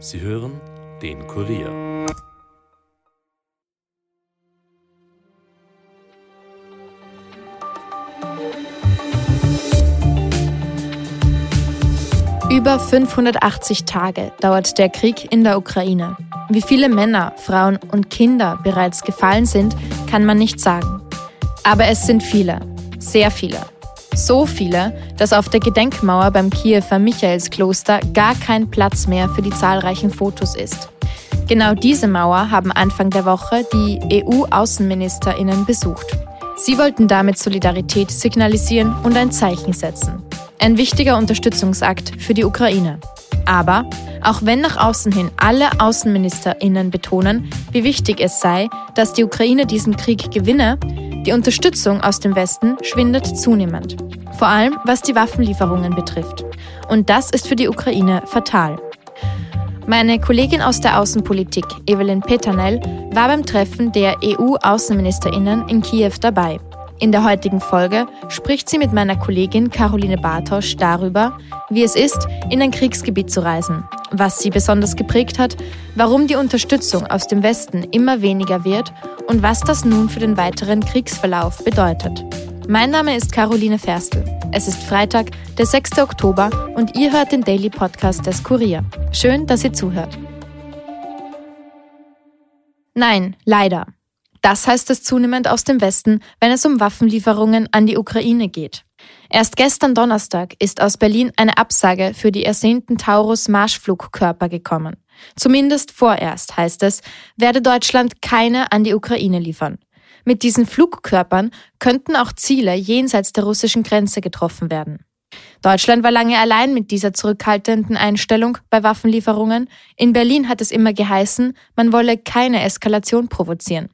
Sie hören den Kurier. Über 580 Tage dauert der Krieg in der Ukraine. Wie viele Männer, Frauen und Kinder bereits gefallen sind, kann man nicht sagen. Aber es sind viele, sehr viele. So viele, dass auf der Gedenkmauer beim Kiewer Michaelskloster gar kein Platz mehr für die zahlreichen Fotos ist. Genau diese Mauer haben Anfang der Woche die EU-Außenministerinnen besucht. Sie wollten damit Solidarität signalisieren und ein Zeichen setzen. Ein wichtiger Unterstützungsakt für die Ukraine. Aber auch wenn nach außen hin alle Außenministerinnen betonen, wie wichtig es sei, dass die Ukraine diesen Krieg gewinne, die Unterstützung aus dem Westen schwindet zunehmend. Vor allem was die Waffenlieferungen betrifft. Und das ist für die Ukraine fatal. Meine Kollegin aus der Außenpolitik, Evelyn Peternell, war beim Treffen der EU-Außenministerinnen in Kiew dabei. In der heutigen Folge spricht sie mit meiner Kollegin Caroline Bartosch darüber, wie es ist, in ein Kriegsgebiet zu reisen, was sie besonders geprägt hat, warum die Unterstützung aus dem Westen immer weniger wird und was das nun für den weiteren Kriegsverlauf bedeutet. Mein Name ist Caroline Ferstl. Es ist Freitag, der 6. Oktober und ihr hört den Daily Podcast des Kurier. Schön, dass ihr zuhört. Nein, leider. Das heißt es zunehmend aus dem Westen, wenn es um Waffenlieferungen an die Ukraine geht. Erst gestern Donnerstag ist aus Berlin eine Absage für die ersehnten Taurus-Marschflugkörper gekommen. Zumindest vorerst heißt es, werde Deutschland keine an die Ukraine liefern. Mit diesen Flugkörpern könnten auch Ziele jenseits der russischen Grenze getroffen werden. Deutschland war lange allein mit dieser zurückhaltenden Einstellung bei Waffenlieferungen. In Berlin hat es immer geheißen, man wolle keine Eskalation provozieren.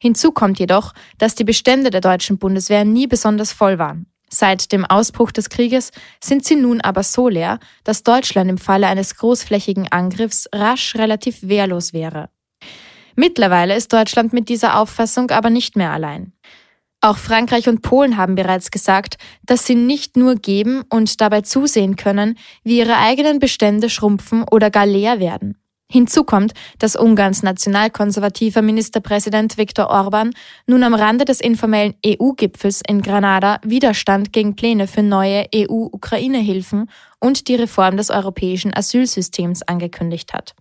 Hinzu kommt jedoch, dass die Bestände der deutschen Bundeswehr nie besonders voll waren. Seit dem Ausbruch des Krieges sind sie nun aber so leer, dass Deutschland im Falle eines großflächigen Angriffs rasch relativ wehrlos wäre. Mittlerweile ist Deutschland mit dieser Auffassung aber nicht mehr allein. Auch Frankreich und Polen haben bereits gesagt, dass sie nicht nur geben und dabei zusehen können, wie ihre eigenen Bestände schrumpfen oder gar leer werden. Hinzu kommt, dass Ungarns nationalkonservativer Ministerpräsident Viktor Orban nun am Rande des informellen EU-Gipfels in Granada Widerstand gegen Pläne für neue EU-Ukraine-Hilfen und die Reform des europäischen Asylsystems angekündigt hat.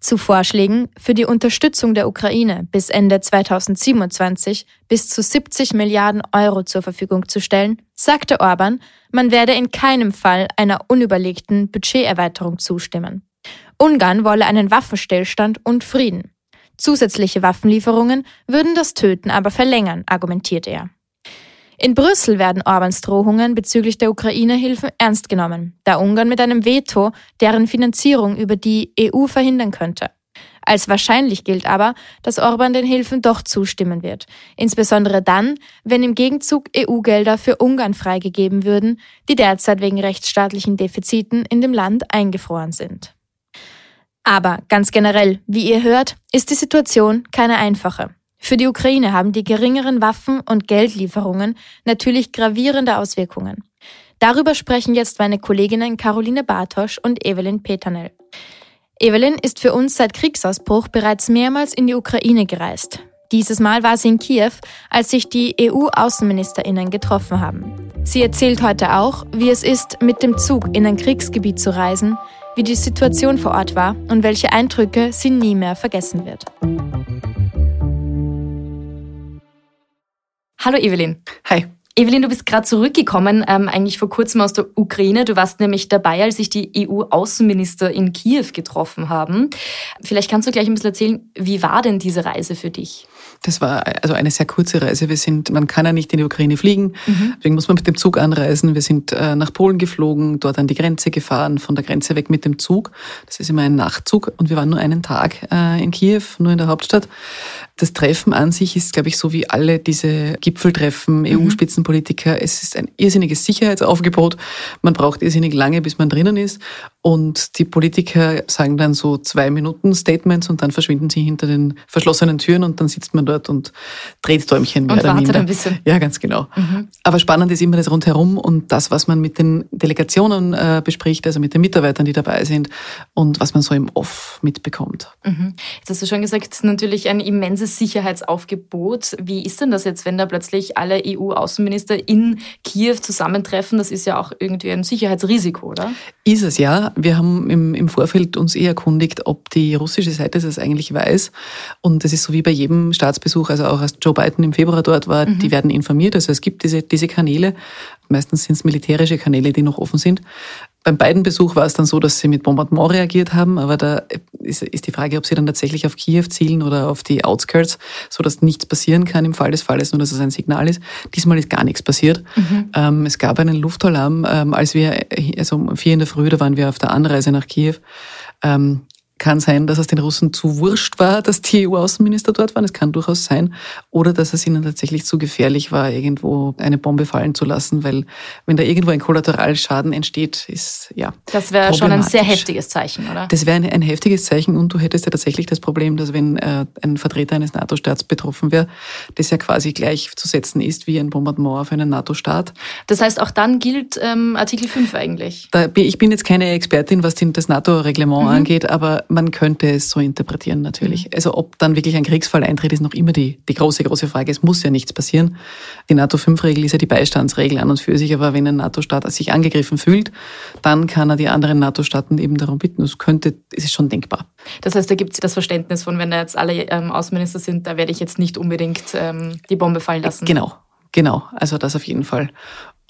Zu Vorschlägen für die Unterstützung der Ukraine bis Ende 2027 bis zu 70 Milliarden Euro zur Verfügung zu stellen, sagte Orban, man werde in keinem Fall einer unüberlegten Budgeterweiterung zustimmen. Ungarn wolle einen Waffenstillstand und Frieden. Zusätzliche Waffenlieferungen würden das Töten aber verlängern, argumentiert er. In Brüssel werden Orbans Drohungen bezüglich der Ukraine-Hilfen ernst genommen, da Ungarn mit einem Veto deren Finanzierung über die EU verhindern könnte. Als wahrscheinlich gilt aber, dass Orban den Hilfen doch zustimmen wird, insbesondere dann, wenn im Gegenzug EU-Gelder für Ungarn freigegeben würden, die derzeit wegen rechtsstaatlichen Defiziten in dem Land eingefroren sind. Aber ganz generell, wie ihr hört, ist die Situation keine einfache. Für die Ukraine haben die geringeren Waffen- und Geldlieferungen natürlich gravierende Auswirkungen. Darüber sprechen jetzt meine Kolleginnen Caroline Bartosch und Evelyn Peternell. Evelyn ist für uns seit Kriegsausbruch bereits mehrmals in die Ukraine gereist. Dieses Mal war sie in Kiew, als sich die EU-Außenministerinnen getroffen haben. Sie erzählt heute auch, wie es ist, mit dem Zug in ein Kriegsgebiet zu reisen, wie die Situation vor Ort war und welche Eindrücke sie nie mehr vergessen wird. Hallo Evelyn. Hi. Evelyn, du bist gerade zurückgekommen, ähm, eigentlich vor kurzem aus der Ukraine. Du warst nämlich dabei, als sich die EU-Außenminister in Kiew getroffen haben. Vielleicht kannst du gleich ein bisschen erzählen, wie war denn diese Reise für dich? Das war also eine sehr kurze Reise. Wir sind, man kann ja nicht in die Ukraine fliegen, mhm. deswegen muss man mit dem Zug anreisen. Wir sind äh, nach Polen geflogen, dort an die Grenze gefahren, von der Grenze weg mit dem Zug. Das ist immer ein Nachtzug und wir waren nur einen Tag äh, in Kiew, nur in der Hauptstadt. Das Treffen an sich ist, glaube ich, so wie alle diese Gipfeltreffen, mhm. EU-Spitzenpolitiker. Es ist ein irrsinniges Sicherheitsaufgebot. Man braucht irrsinnig lange, bis man drinnen ist. Und die Politiker sagen dann so zwei Minuten Statements und dann verschwinden sie hinter den verschlossenen Türen und dann sitzt man dort und dreht Däumchen mehr und oder minder. ein bisschen. Ja, ganz genau. Mhm. Aber spannend ist immer das rundherum und das, was man mit den Delegationen äh, bespricht, also mit den Mitarbeitern, die dabei sind und was man so im Off mitbekommt. Mhm. Jetzt hast du schon gesagt, natürlich ein immenses Sicherheitsaufgebot. Wie ist denn das jetzt, wenn da plötzlich alle EU-Außenminister in Kiew zusammentreffen? Das ist ja auch irgendwie ein Sicherheitsrisiko, oder? Ist es ja. Wir haben im, im Vorfeld uns eh erkundigt, ob die russische Seite das eigentlich weiß. Und es ist so wie bei jedem Staatsbesuch, also auch als Joe Biden im Februar dort war, mhm. die werden informiert. Also es gibt diese, diese Kanäle. Meistens sind es militärische Kanäle, die noch offen sind. Beim beiden Besuch war es dann so, dass sie mit Bombardement reagiert haben, aber da ist, ist die Frage, ob sie dann tatsächlich auf Kiew zielen oder auf die Outskirts, so dass nichts passieren kann im Fall des Falles, nur dass es ein Signal ist. Diesmal ist gar nichts passiert. Mhm. Ähm, es gab einen Luftalarm, ähm, als wir, also um vier in der Früh, da waren wir auf der Anreise nach Kiew. Ähm, kann sein, dass es den Russen zu wurscht war, dass die EU-Außenminister dort waren. Es kann durchaus sein. Oder dass es ihnen tatsächlich zu gefährlich war, irgendwo eine Bombe fallen zu lassen, weil wenn da irgendwo ein Kollateralschaden entsteht, ist ja. Das wäre schon ein sehr heftiges Zeichen, oder? Das wäre ein, ein, heftiges Zeichen und du hättest ja tatsächlich das Problem, dass wenn äh, ein Vertreter eines NATO-Staats betroffen wäre, das ja quasi gleichzusetzen ist wie ein Bombardement auf einen NATO-Staat. Das heißt, auch dann gilt ähm, Artikel 5 eigentlich? Da, ich bin jetzt keine Expertin, was das NATO-Reglement mhm. angeht, aber man könnte es so interpretieren natürlich. Mhm. Also ob dann wirklich ein Kriegsfall eintritt, ist noch immer die, die große, große Frage. Es muss ja nichts passieren. Die NATO-5-Regel ist ja die Beistandsregel an und für sich, aber wenn ein NATO-Staat sich angegriffen fühlt, dann kann er die anderen NATO-Staaten eben darum bitten. Das könnte, es ist schon denkbar. Das heißt, da gibt es das Verständnis von, wenn da jetzt alle ähm, Außenminister sind, da werde ich jetzt nicht unbedingt ähm, die Bombe fallen lassen. Genau, Genau, also das auf jeden Fall.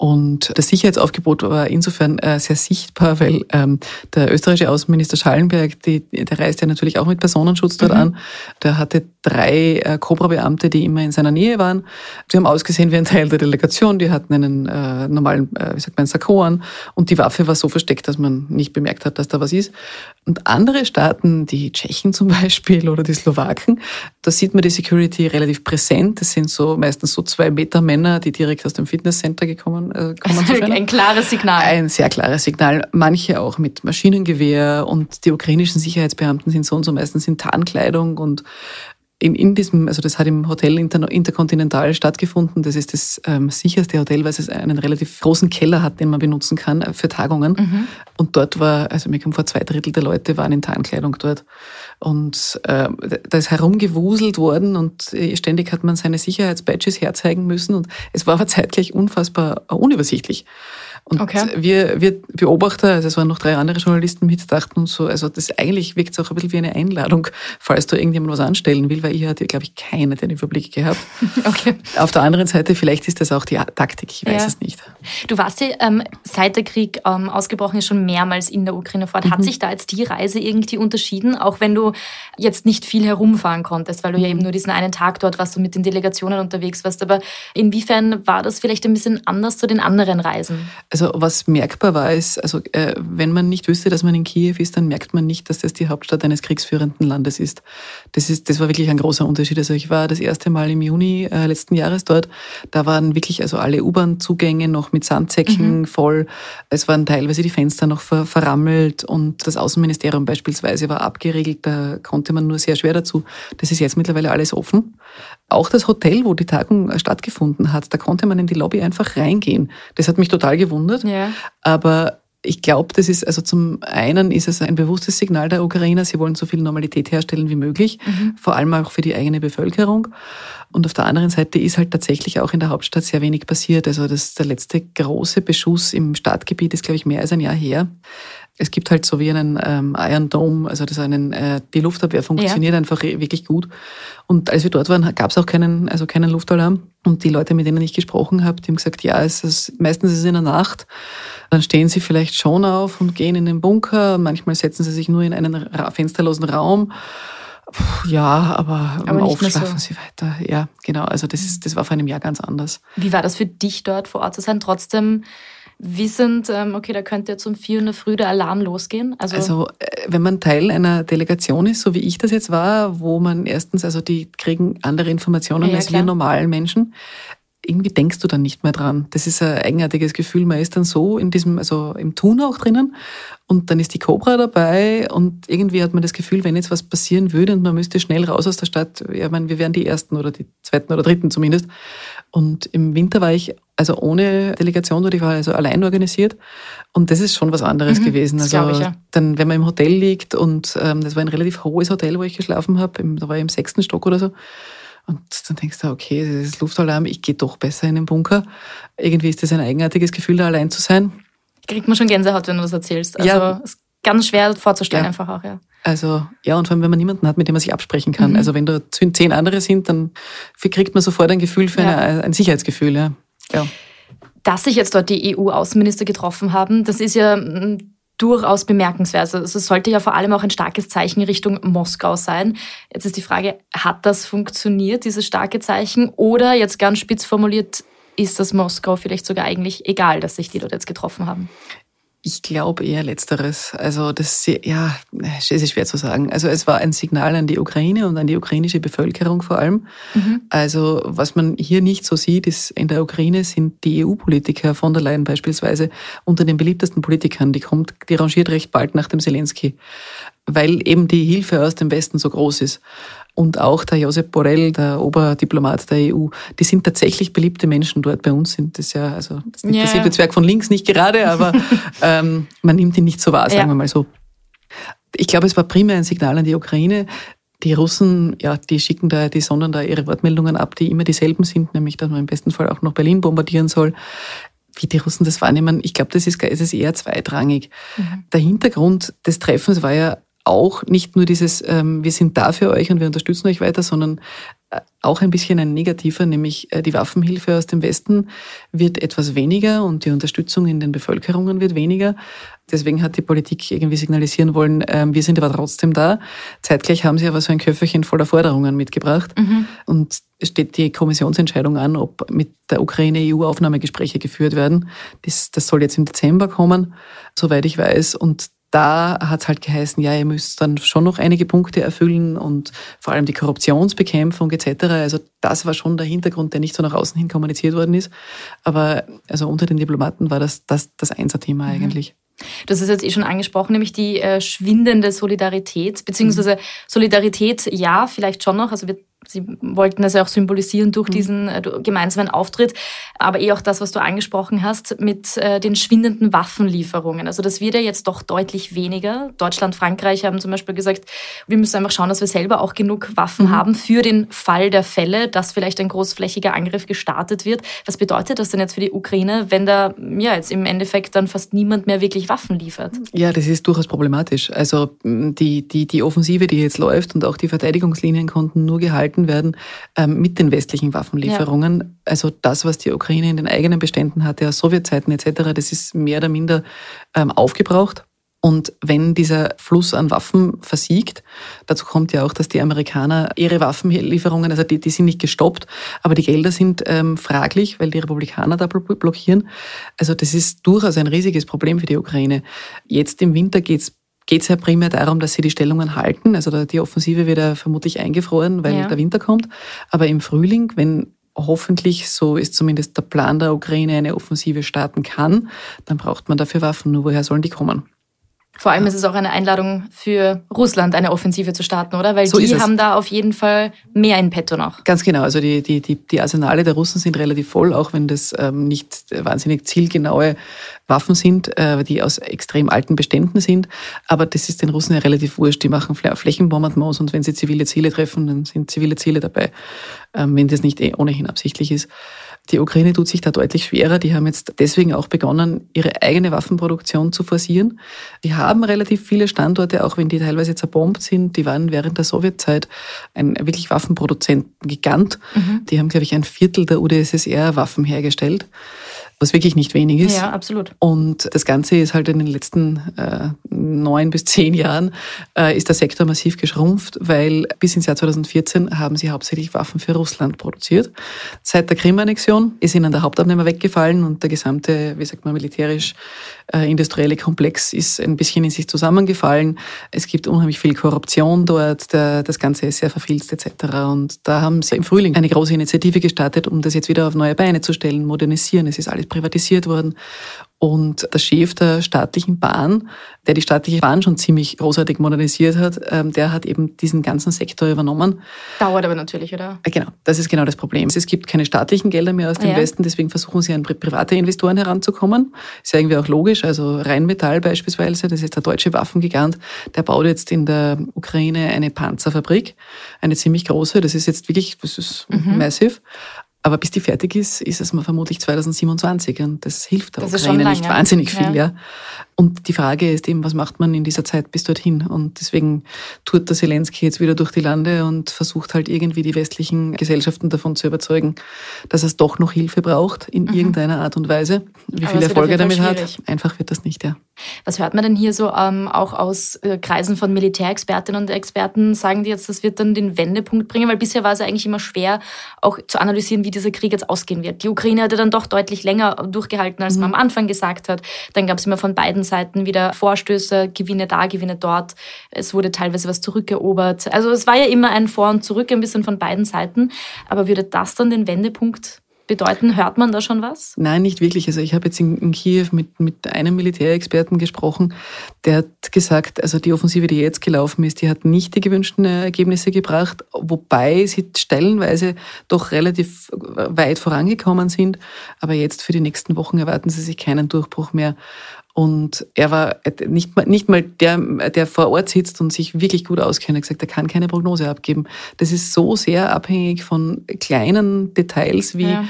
Und das Sicherheitsaufgebot war insofern äh, sehr sichtbar, weil ähm, der österreichische Außenminister Schallenberg, die, der reist ja natürlich auch mit Personenschutz dort mhm. an. Der hatte drei äh, Cobra-Beamte, die immer in seiner Nähe waren. Die haben ausgesehen wie ein Teil der Delegation. Die hatten einen äh, normalen, äh, wie sagt man, Sakko an. Und die Waffe war so versteckt, dass man nicht bemerkt hat, dass da was ist. Und andere Staaten, die Tschechen zum Beispiel oder die Slowaken, da sieht man die Security relativ präsent. Das sind so meistens so zwei Meter Männer, die direkt aus dem Fitnesscenter gekommen äh, also ein klares Signal. Ein sehr klares Signal. Manche auch mit Maschinengewehr und die ukrainischen Sicherheitsbeamten sind so und so meistens in Tarnkleidung und in, in diesem, also das hat im Hotel Inter, Interkontinental stattgefunden. Das ist das ähm, sicherste Hotel, weil es einen relativ großen Keller hat, den man benutzen kann äh, für Tagungen. Mhm. Und dort war, also mir kommt vor, zwei Drittel der Leute waren in Tarnkleidung dort. Und äh, da ist herumgewuselt worden und äh, ständig hat man seine Sicherheitsbadges herzeigen müssen. Und es war aber zeitgleich unfassbar unübersichtlich. Und okay. wir, wir Beobachter, also es waren noch drei andere Journalisten mit, dachten uns so, also das eigentlich wirkt es auch ein bisschen wie eine Einladung, falls da irgendjemand was anstellen will, weil ich hatte, glaube ich, keiner den Überblick gehabt. okay. Auf der anderen Seite, vielleicht ist das auch die Taktik, ich weiß ja. es nicht. Du warst ja ähm, seit der Krieg ähm, ausgebrochen ist schon mehrmals in der Ukraine fort. Mhm. Hat sich da jetzt die Reise irgendwie unterschieden, auch wenn du jetzt nicht viel herumfahren konntest, weil du ja mhm. eben nur diesen einen Tag dort warst und mit den Delegationen unterwegs warst. Aber inwiefern war das vielleicht ein bisschen anders zu den anderen Reisen? Also was merkbar war, ist, also äh, wenn man nicht wüsste, dass man in Kiew ist, dann merkt man nicht, dass das die Hauptstadt eines kriegsführenden Landes ist. Das ist, das war wirklich ein großer Unterschied. Also ich war das erste Mal im Juni äh, letzten Jahres dort. Da waren wirklich also alle U-Bahn-Zugänge noch mit Sandsäcken mhm. voll. Es waren teilweise die Fenster noch ver verrammelt und das Außenministerium beispielsweise war abgeriegelt. Da konnte man nur sehr schwer dazu. Das ist jetzt mittlerweile alles offen. Auch das Hotel, wo die Tagung stattgefunden hat, da konnte man in die Lobby einfach reingehen. Das hat mich total gewundert. Ja. Aber ich glaube, das ist, also zum einen ist es ein bewusstes Signal der Ukrainer, sie wollen so viel Normalität herstellen wie möglich, mhm. vor allem auch für die eigene Bevölkerung. Und auf der anderen Seite ist halt tatsächlich auch in der Hauptstadt sehr wenig passiert. Also das, der letzte große Beschuss im Stadtgebiet ist, glaube ich, mehr als ein Jahr her. Es gibt halt so wie einen ähm, Iron Dome, also das einen, äh, die Luftabwehr funktioniert ja. einfach wirklich gut. Und als wir dort waren, gab es auch keinen, also keinen Luftalarm. Und die Leute, mit denen ich gesprochen habe, die haben gesagt, ja, es ist, meistens ist es in der Nacht. Dann stehen sie vielleicht schon auf und gehen in den Bunker. Manchmal setzen sie sich nur in einen fensterlosen Raum. Puh, ja, aber, aber aufschlafen so. sie weiter. Ja, genau. Also das ist, das war vor einem Jahr ganz anders. Wie war das für dich dort vor Ort zu sein? Trotzdem wissend, ähm, okay, da könnte jetzt um vier in der Früh der Alarm losgehen? Also, also äh, wenn man Teil einer Delegation ist, so wie ich das jetzt war, wo man erstens, also die kriegen andere Informationen ja, als klar. wir normalen Menschen. irgendwie denkst du dann nicht mehr dran. Das ist ein eigenartiges Gefühl. Man ist dann so in diesem, also im Tun auch drinnen und dann ist die Cobra dabei und irgendwie hat man das Gefühl, wenn jetzt was passieren würde und man müsste schnell raus aus der Stadt, ja, ich meine, wir wären die Ersten oder die Zweiten oder Dritten zumindest. Und im Winter war ich also ohne Delegation oder ich war also allein organisiert und das ist schon was anderes mhm, gewesen. Also ich, ja. dann, wenn man im Hotel liegt und ähm, das war ein relativ hohes Hotel, wo ich geschlafen habe, da war ich im sechsten Stock oder so und dann denkst du, okay, das ist Luftalarm, ich gehe doch besser in den Bunker. Irgendwie ist das ein eigenartiges Gefühl, da allein zu sein. Kriegt man schon Gänsehaut, wenn du das erzählst. Also ja. ist ganz schwer vorzustellen, ja. einfach auch, ja. Also ja, und vor allem, wenn man niemanden hat, mit dem man sich absprechen kann. Mhm. Also wenn da zehn andere sind, dann kriegt man sofort ein Gefühl für ja. eine, ein Sicherheitsgefühl, ja. Ja. Dass sich jetzt dort die EU-Außenminister getroffen haben, das ist ja mm, durchaus bemerkenswert. Also es sollte ja vor allem auch ein starkes Zeichen Richtung Moskau sein. Jetzt ist die Frage, hat das funktioniert, dieses starke Zeichen? Oder jetzt ganz spitz formuliert, ist das Moskau vielleicht sogar eigentlich egal, dass sich die dort jetzt getroffen haben? Ich glaube eher Letzteres. Also das ja, es ist schwer zu sagen. Also es war ein Signal an die Ukraine und an die ukrainische Bevölkerung vor allem. Mhm. Also was man hier nicht so sieht, ist in der Ukraine sind die EU-Politiker von der Leyen beispielsweise unter den beliebtesten Politikern. Die kommt, die rangiert recht bald nach dem Zelensky, weil eben die Hilfe aus dem Westen so groß ist und auch der Josep Borrell, der Oberdiplomat der EU, die sind tatsächlich beliebte Menschen dort. Bei uns sind das ja, also das ist ja, der Säbelzwerg von links nicht gerade, aber ähm, man nimmt ihn nicht so wahr, sagen ja. wir mal so. Ich glaube, es war primär ein Signal an die Ukraine. Die Russen, ja, die schicken da, die sondern da ihre Wortmeldungen ab, die immer dieselben sind, nämlich, dass man im besten Fall auch noch Berlin bombardieren soll wie die Russen das wahrnehmen, ich glaube, das ist, es ist eher zweitrangig. Mhm. Der Hintergrund des Treffens war ja auch nicht nur dieses, ähm, wir sind da für euch und wir unterstützen euch weiter, sondern äh, auch ein bisschen ein negativer, nämlich äh, die Waffenhilfe aus dem Westen wird etwas weniger und die Unterstützung in den Bevölkerungen wird weniger. Deswegen hat die Politik irgendwie signalisieren wollen, äh, wir sind aber trotzdem da. Zeitgleich haben sie aber so ein Köfferchen voller Forderungen mitgebracht. Mhm. Und es steht die Kommissionsentscheidung an, ob mit der Ukraine EU-Aufnahmegespräche geführt werden. Das, das soll jetzt im Dezember kommen, soweit ich weiß. Und da hat es halt geheißen, ja, ihr müsst dann schon noch einige Punkte erfüllen und vor allem die Korruptionsbekämpfung etc. Also das war schon der Hintergrund, der nicht so nach außen hin kommuniziert worden ist. Aber also unter den Diplomaten war das das, das Einser-Thema mhm. eigentlich. Hast es jetzt eh schon angesprochen, nämlich die äh, schwindende Solidarität, beziehungsweise Solidarität ja, vielleicht schon noch. Also wir Sie wollten das ja auch symbolisieren durch mhm. diesen äh, gemeinsamen Auftritt, aber eh auch das, was du angesprochen hast, mit äh, den schwindenden Waffenlieferungen. Also das wird ja jetzt doch deutlich weniger. Deutschland, Frankreich haben zum Beispiel gesagt, wir müssen einfach schauen, dass wir selber auch genug Waffen mhm. haben für den Fall der Fälle, dass vielleicht ein großflächiger Angriff gestartet wird. Was bedeutet das denn jetzt für die Ukraine, wenn da ja jetzt im Endeffekt dann fast niemand mehr wirklich Waffen liefert? Ja, das ist durchaus problematisch. Also die, die, die Offensive, die jetzt läuft und auch die Verteidigungslinien konnten nur gehalten gehalten werden ähm, mit den westlichen Waffenlieferungen. Ja. Also das, was die Ukraine in den eigenen Beständen hatte aus Sowjetzeiten etc., das ist mehr oder minder ähm, aufgebraucht. Und wenn dieser Fluss an Waffen versiegt, dazu kommt ja auch, dass die Amerikaner ihre Waffenlieferungen, also die, die sind nicht gestoppt, aber die Gelder sind ähm, fraglich, weil die Republikaner da blockieren. Also das ist durchaus ein riesiges Problem für die Ukraine. Jetzt im Winter geht's geht es ja primär darum, dass sie die Stellungen halten. Also die Offensive wird ja vermutlich eingefroren, weil ja. der Winter kommt. Aber im Frühling, wenn hoffentlich, so ist zumindest der Plan der Ukraine, eine Offensive starten kann, dann braucht man dafür Waffen. Nur woher sollen die kommen? Vor allem ist es auch eine Einladung für Russland, eine Offensive zu starten, oder? Weil so die haben da auf jeden Fall mehr in petto noch. Ganz genau. Also die, die, die, die Arsenale der Russen sind relativ voll, auch wenn das ähm, nicht wahnsinnig zielgenaue Waffen sind, äh, die aus extrem alten Beständen sind. Aber das ist den Russen ja relativ wurscht. Die machen Flächenbombardements und wenn sie zivile Ziele treffen, dann sind zivile Ziele dabei, ähm, wenn das nicht eh ohnehin absichtlich ist. Die Ukraine tut sich da deutlich schwerer. Die haben jetzt deswegen auch begonnen, ihre eigene Waffenproduktion zu forcieren. Die haben relativ viele Standorte, auch wenn die teilweise zerbombt sind. Die waren während der Sowjetzeit ein wirklich Waffenproduzenten-Gigant. Mhm. Die haben, glaube ich, ein Viertel der UdSSR Waffen hergestellt was wirklich nicht wenig ist. Ja, absolut. Und das Ganze ist halt in den letzten äh, neun bis zehn Jahren äh, ist der Sektor massiv geschrumpft, weil bis ins Jahr 2014 haben sie hauptsächlich Waffen für Russland produziert. Seit der Krim-Annexion ist ihnen der Hauptabnehmer weggefallen und der gesamte, wie sagt man, militärisch-industrielle äh, Komplex ist ein bisschen in sich zusammengefallen. Es gibt unheimlich viel Korruption dort, der, das Ganze ist sehr verfilzt etc. Und da haben sie im Frühling eine große Initiative gestartet, um das jetzt wieder auf neue Beine zu stellen, modernisieren. Es ist alles privatisiert worden. Und der Chef der staatlichen Bahn, der die staatliche Bahn schon ziemlich großartig modernisiert hat, ähm, der hat eben diesen ganzen Sektor übernommen. Dauert aber natürlich, oder? Äh, genau, das ist genau das Problem. Es gibt keine staatlichen Gelder mehr aus dem ja. Westen, deswegen versuchen sie an private Investoren heranzukommen. Ist ja irgendwie auch logisch. Also Rheinmetall beispielsweise, das ist der deutsche Waffengigant, der baut jetzt in der Ukraine eine Panzerfabrik, eine ziemlich große. Das ist jetzt wirklich, das ist mhm. massiv. Aber bis die fertig ist, ist es mal vermutlich 2027 und das hilft der das Ukraine nicht wahnsinnig viel. Ja. ja. Und die Frage ist eben, was macht man in dieser Zeit bis dorthin? Und deswegen tut der Zelensky jetzt wieder durch die Lande und versucht halt irgendwie die westlichen Gesellschaften davon zu überzeugen, dass es doch noch Hilfe braucht in mhm. irgendeiner Art und Weise. Wie viel Erfolg er damit hat, einfach wird das nicht, ja. Was hört man denn hier so ähm, auch aus äh, Kreisen von Militärexpertinnen und Experten? Sagen die jetzt, das wird dann den Wendepunkt bringen? Weil bisher war es ja eigentlich immer schwer, auch zu analysieren, wie dieser Krieg jetzt ausgehen wird. Die Ukraine hatte dann doch deutlich länger durchgehalten, als mhm. man am Anfang gesagt hat. Dann gab es immer von beiden Seiten wieder Vorstöße, Gewinne da, Gewinne dort. Es wurde teilweise was zurückerobert. Also es war ja immer ein Vor und Zurück, ein bisschen von beiden Seiten. Aber würde das dann den Wendepunkt bedeuten? Hört man da schon was? Nein, nicht wirklich. Also ich habe jetzt in, in Kiew mit, mit einem Militärexperten gesprochen, der hat gesagt, also die Offensive, die jetzt gelaufen ist, die hat nicht die gewünschten Ergebnisse gebracht, wobei sie stellenweise doch relativ weit vorangekommen sind. Aber jetzt für die nächsten Wochen erwarten sie sich keinen Durchbruch mehr. Und er war nicht mal, nicht mal der, der vor Ort sitzt und sich wirklich gut auskennt, er gesagt, er kann keine Prognose abgeben. Das ist so sehr abhängig von kleinen Details wie ja.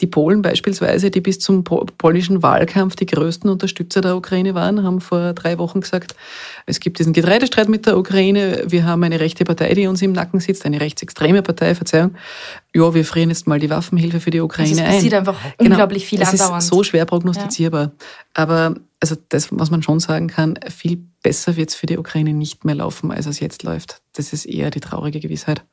Die Polen beispielsweise, die bis zum polnischen Wahlkampf die größten Unterstützer der Ukraine waren, haben vor drei Wochen gesagt, es gibt diesen Getreidestreit mit der Ukraine, wir haben eine rechte Partei, die uns im Nacken sitzt, eine rechtsextreme Partei, Verzeihung. Ja, wir frieren jetzt mal die Waffenhilfe für die Ukraine also es passiert einfach genau. unglaublich viel das andauernd. ist so schwer prognostizierbar. Ja. Aber also das, was man schon sagen kann, viel besser wird es für die Ukraine nicht mehr laufen, als es jetzt läuft. Das ist eher die traurige Gewissheit.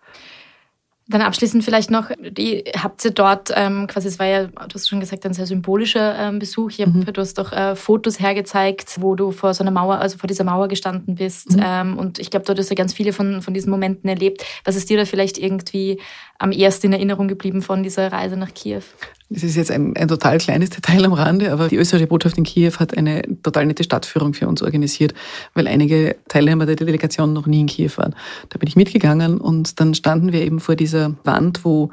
Dann abschließend vielleicht noch, die, habt ihr dort ähm, quasi, es war ja, du hast schon gesagt, ein sehr symbolischer ähm, Besuch. Hab, mhm. Du hast doch äh, Fotos hergezeigt, wo du vor so einer Mauer, also vor dieser Mauer gestanden bist. Mhm. Ähm, und ich glaube, dort hast du ganz viele von, von diesen Momenten erlebt. Was ist dir da vielleicht irgendwie am ersten in Erinnerung geblieben von dieser Reise nach Kiew? Das ist jetzt ein, ein total kleines Detail am Rande, aber die österreichische Botschaft in Kiew hat eine total nette Stadtführung für uns organisiert, weil einige Teilnehmer der Delegation noch nie in Kiew waren. Da bin ich mitgegangen und dann standen wir eben vor dieser Wand, wo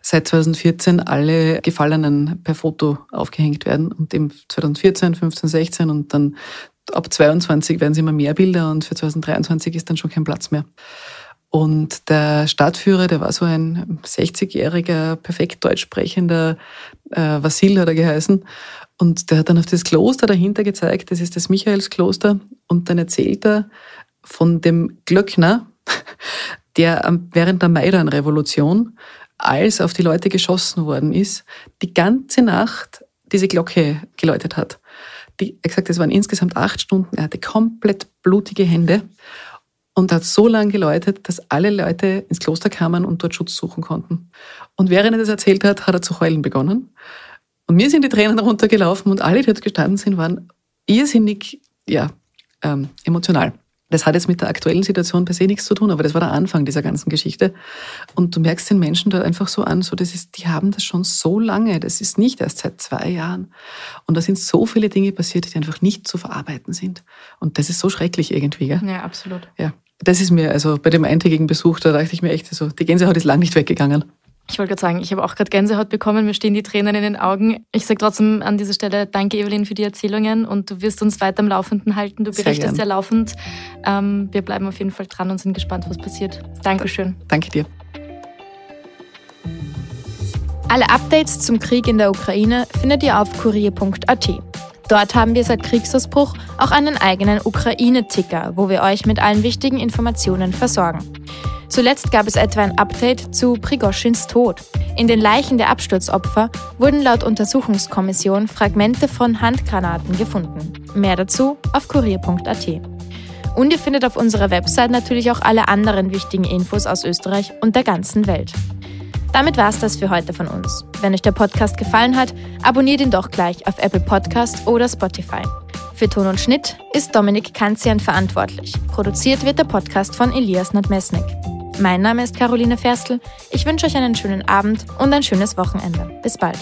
seit 2014 alle Gefallenen per Foto aufgehängt werden und eben 2014, 15, 16 und dann ab 22 werden es immer mehr Bilder und für 2023 ist dann schon kein Platz mehr. Und der Stadtführer, der war so ein 60-jähriger, perfekt deutsch sprechender äh, Vasil hat er geheißen. Und der hat dann auf das Kloster dahinter gezeigt, das ist das Michaelskloster. Und dann erzählt er von dem Glöckner, der während der Maidan-Revolution, als auf die Leute geschossen worden ist, die ganze Nacht diese Glocke geläutet hat. Die, er gesagt, es waren insgesamt acht Stunden. Er hatte komplett blutige Hände und hat so lange geläutet, dass alle Leute ins Kloster kamen und dort Schutz suchen konnten. Und während er das erzählt hat, hat er zu heulen begonnen. Und mir sind die Tränen runtergelaufen und alle, die dort gestanden sind, waren irrsinnig ja, ähm, emotional. Das hat jetzt mit der aktuellen Situation per se nichts zu tun, aber das war der Anfang dieser ganzen Geschichte. Und du merkst den Menschen dort einfach so an, so das ist, die haben das schon so lange, das ist nicht erst seit zwei Jahren. Und da sind so viele Dinge passiert, die einfach nicht zu verarbeiten sind. Und das ist so schrecklich irgendwie. Gell? Ja, absolut. Ja. Das ist mir, also bei dem eintägigen Besuch, da dachte ich mir echt, so, die Gänsehaut ist lang nicht weggegangen. Ich wollte gerade sagen, ich habe auch gerade Gänsehaut bekommen, mir stehen die Tränen in den Augen. Ich sage trotzdem an dieser Stelle Danke, Evelyn, für die Erzählungen und du wirst uns weiter am Laufenden halten. Du berichtest ja laufend. Ähm, wir bleiben auf jeden Fall dran und sind gespannt, was passiert. Dankeschön. Danke dir. Alle Updates zum Krieg in der Ukraine findet ihr auf kurier.at. Dort haben wir seit Kriegsausbruch auch einen eigenen Ukraine-Ticker, wo wir euch mit allen wichtigen Informationen versorgen. Zuletzt gab es etwa ein Update zu Prigoschins Tod. In den Leichen der Absturzopfer wurden laut Untersuchungskommission Fragmente von Handgranaten gefunden. Mehr dazu auf kurier.at. Und ihr findet auf unserer Website natürlich auch alle anderen wichtigen Infos aus Österreich und der ganzen Welt. Damit war es das für heute von uns. Wenn euch der Podcast gefallen hat, abonniert ihn doch gleich auf Apple Podcast oder Spotify. Für Ton und Schnitt ist Dominik Kanzian verantwortlich. Produziert wird der Podcast von Elias Nadmesnik. Mein Name ist Caroline Ferstl. Ich wünsche euch einen schönen Abend und ein schönes Wochenende. Bis bald.